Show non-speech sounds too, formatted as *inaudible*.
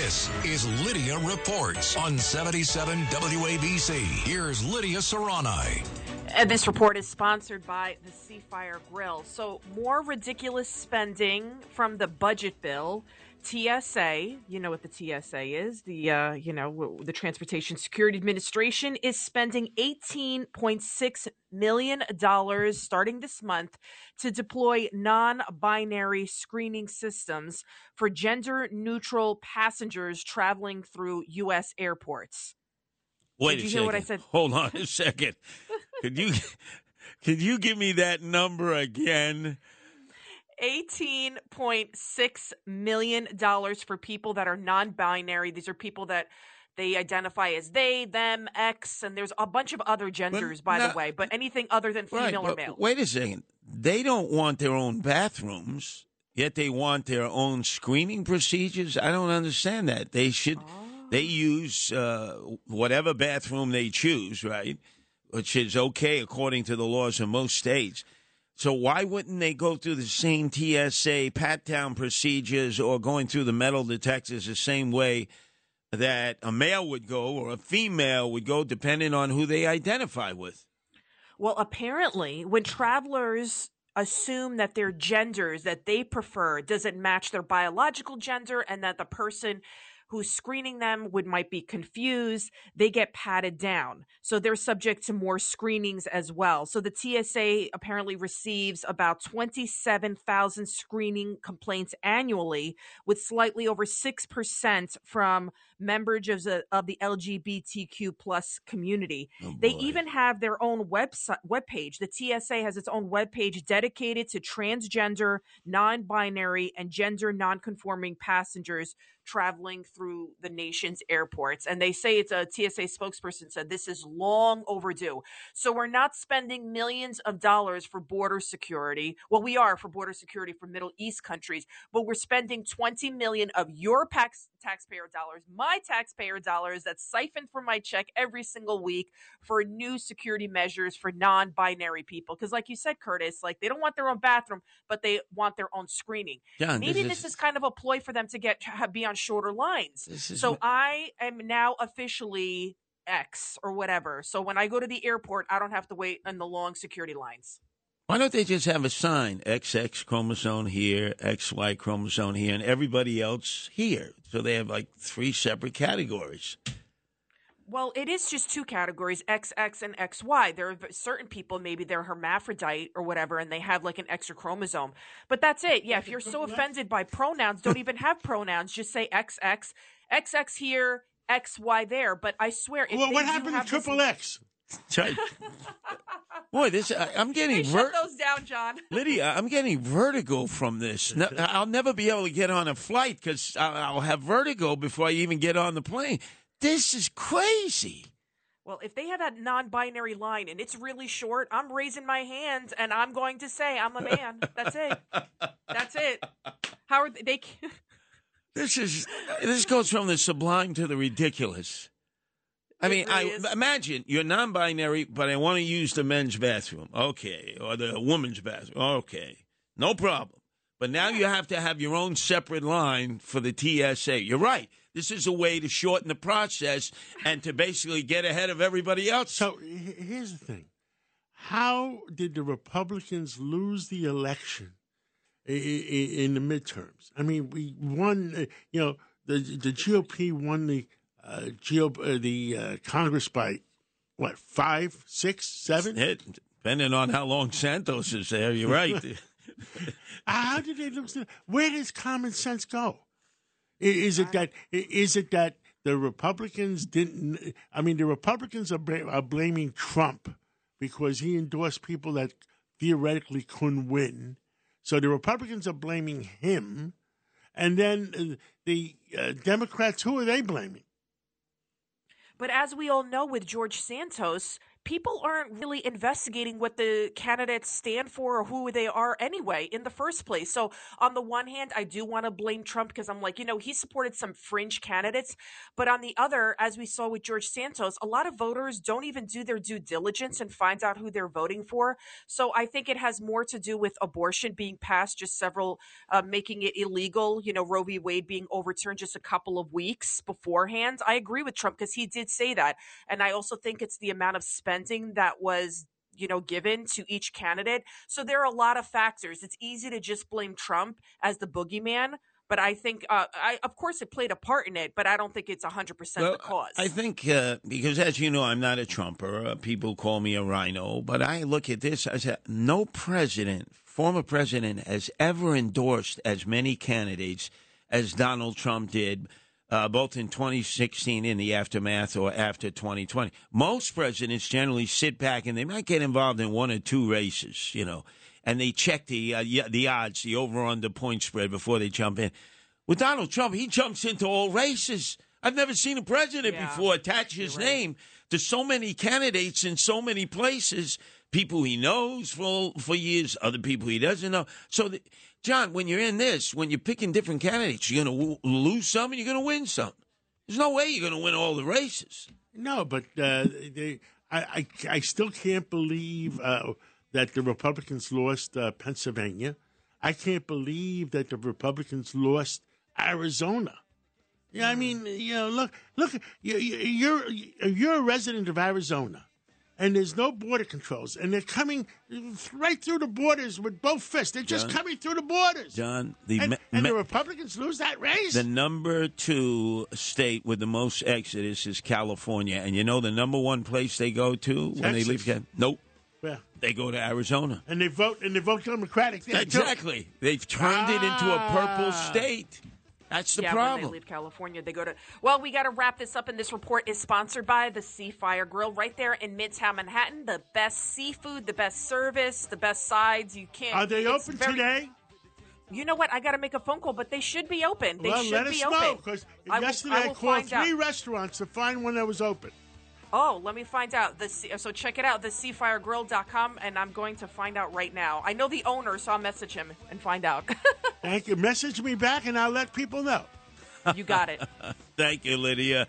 This is Lidia Reports on 77 WABC. Here's Lidia Serrani. And this report is sponsored by the Seafire Grill. So, more ridiculous spending from the budget bill. TSA, you know what the TSA is, the uh, you know the Transportation Security Administration is spending 18.6 million dollars starting this month to deploy non-binary screening systems for gender-neutral passengers traveling through U.S. airports. Wait Did a you second. hear what I said? Hold on a second. *laughs* could you *laughs* could you give me that number again? $18.6 million for people that are non binary. These are people that they identify as they, them, X, and there's a bunch of other genders, by no- the way, but anything other than Right, female or male. Wait a second. They don't want their own bathrooms, yet they want their own screening procedures. I don't understand that. They should they use uh, whatever bathroom they choose, right? Which is okay according to the laws in most states. So why wouldn't they go through the same TSA pat down procedures or going through the metal detectors the same way that a male would go or a female would go, depending on who they identify with? Well, apparently, when travelers assume that their genders that they prefer doesn't match their biological gender and that the person who's screening them would might be confused they get patted down. So they're subject to more screenings as well. So the TSA apparently receives about 27,000 screening complaints annually with slightly over 6% from members of the, of the LGBTQ plus community Oh, they even have their own website webpage. The TSA has its own webpage dedicated to transgender, non-binary, and gender non-conforming passengers traveling through the nation's airports. And they say it's a TSA spokesperson said this is long overdue. So we're not spending millions of dollars for border security. Well, we are for border security for Middle East countries, but we're spending 20 million of your taxpayer dollars, my taxpayer dollars that's siphoned from my check every single week for new security measures for non-binary people because like you said Curtis, like they don't want their own bathroom, but they want their own screening. John, Maybe this is kind of a ploy for them to get have, be on shorter lines. So what- I am now officially X or whatever. So when I go to the airport, I don't have to wait in the long security lines. Why don't they just have a sign XX chromosome here, XY chromosome here, and everybody else here? So they have like three separate categories. Well, it is just two categories, XX and XY. There are certain people, maybe they're hermaphrodite or whatever, and they have like an extra chromosome. But that's it. Yeah, if you're so offended by pronouns, don't even have pronouns. Just say XX, XX here, XY there. But I swear, if Well, what happened to have this- Triple X? *laughs* Boy, this I, I'm They getting shut ver- those down, John. *laughs* Lidia. I'm getting vertigo from this. No, I'll never be able to get on a flight because I'll have vertigo before I even get on the plane. This is crazy. Well, if they have that non-binary line and it's really short, I'm raising my hands and I'm going to say I'm a man. That's it. That's it. How are they? they *laughs* This is this goes from the sublime to the ridiculous. I mean, I is. imagine you're non-binary, but I want to use the men's bathroom, okay, or the woman's bathroom, okay, no problem. But now you have to have your own separate line for the TSA. You're right. This is a way to shorten the process and to basically get ahead of everybody else. So here's the thing: How did the Republicans lose the election i- i- in the midterms? I mean, we won. uh, You know, the the GOP won the uh, GOP, uh, the uh, Congress by what five, six, seven? Depending on how long Santos is there, you're right. *laughs* How did they lose? Where does common sense go? Is it that? Is it that the Republicans didn't? I mean, the Republicans are, are blaming Trump because he endorsed people that theoretically couldn't win. So the Republicans are blaming him, and then uh, the uh, Democrats. Who are they blaming? But as we all know with George Santos, people aren't really investigating what the candidates stand for or who they are anyway in the first place. So, on the one hand, I do want to blame Trump because I'm like, you know, he supported some fringe candidates. But on the other, as we saw with George Santos, a lot of voters don't even do their due diligence and find out who they're voting for. So, I think it has more to do with abortion being passed, just several uh, making it illegal, you know, Roe v. Wade being overturned just a couple of weeks beforehand. I agree with Trump because he did say that. And I also think it's the amount of spending that was you know given to each candidate so there are a lot of factors it's easy to just blame trump as the boogeyman but I think, uh, I of course, it played a part in it, but I don't think it's hundred percent Well, the cause. I think uh, because, as you know, I'm not a Trumper. Uh, people call me a RINO, but I look at this. I said, no president, former president, has ever endorsed as many candidates as Donald Trump did. Uh, both in 2016 in the aftermath or after 2020. Most presidents generally sit back and they might get involved in one or two races, you know, and they check the uh, the odds, the over under point spread before they jump in. With Donald Trump, he jumps into all races. I've never seen a president Yeah. before attach his right. name to so many candidates in so many places. People he knows for for years, other people he doesn't know. So, the, John, when you're in this, when you're picking different candidates, you're going to lose some and you're going to win some. There's no way you're going to win all the races. No, but uh, they, I, I, I still can't believe uh, that the Republicans lost uh, Pennsylvania. I can't believe that the Republicans lost Arizona. Yeah, I mean, you know, look, look, you, you- you're you're a resident of Arizona, and there's no border controls, and they're coming right through the borders with both fists. They're just John? coming through the borders. John, the and me- and the Republicans lose that race. the number two state with the most exodus is California, and you know the number one place they go to when they leave. Nope, Yeah. they go to Arizona. and they vote and they vote Democratic. too. Exactly. They've turned it into a purple Ah. state. That's the yeah, when they leave California, they go to. Well, we got to wrap this up, and this report is sponsored by the Seafire Grill right there in Midtown Manhattan. The best seafood, the best service, the best sides. You can't. Are they open very- today? You know what? I got to make a phone call, but they should be open. They well, should let be us open. know because I will- yesterday I I, called find out. three restaurants to find one that was open. Oh, let me find out. The so check it out, the theseafiregrill.com, and I'm going to find out right now. I know the owner, so I'll message him and find out. *laughs* Thank you. Message me back and I'll let people know. you got it. *laughs* Thank you, Lidia.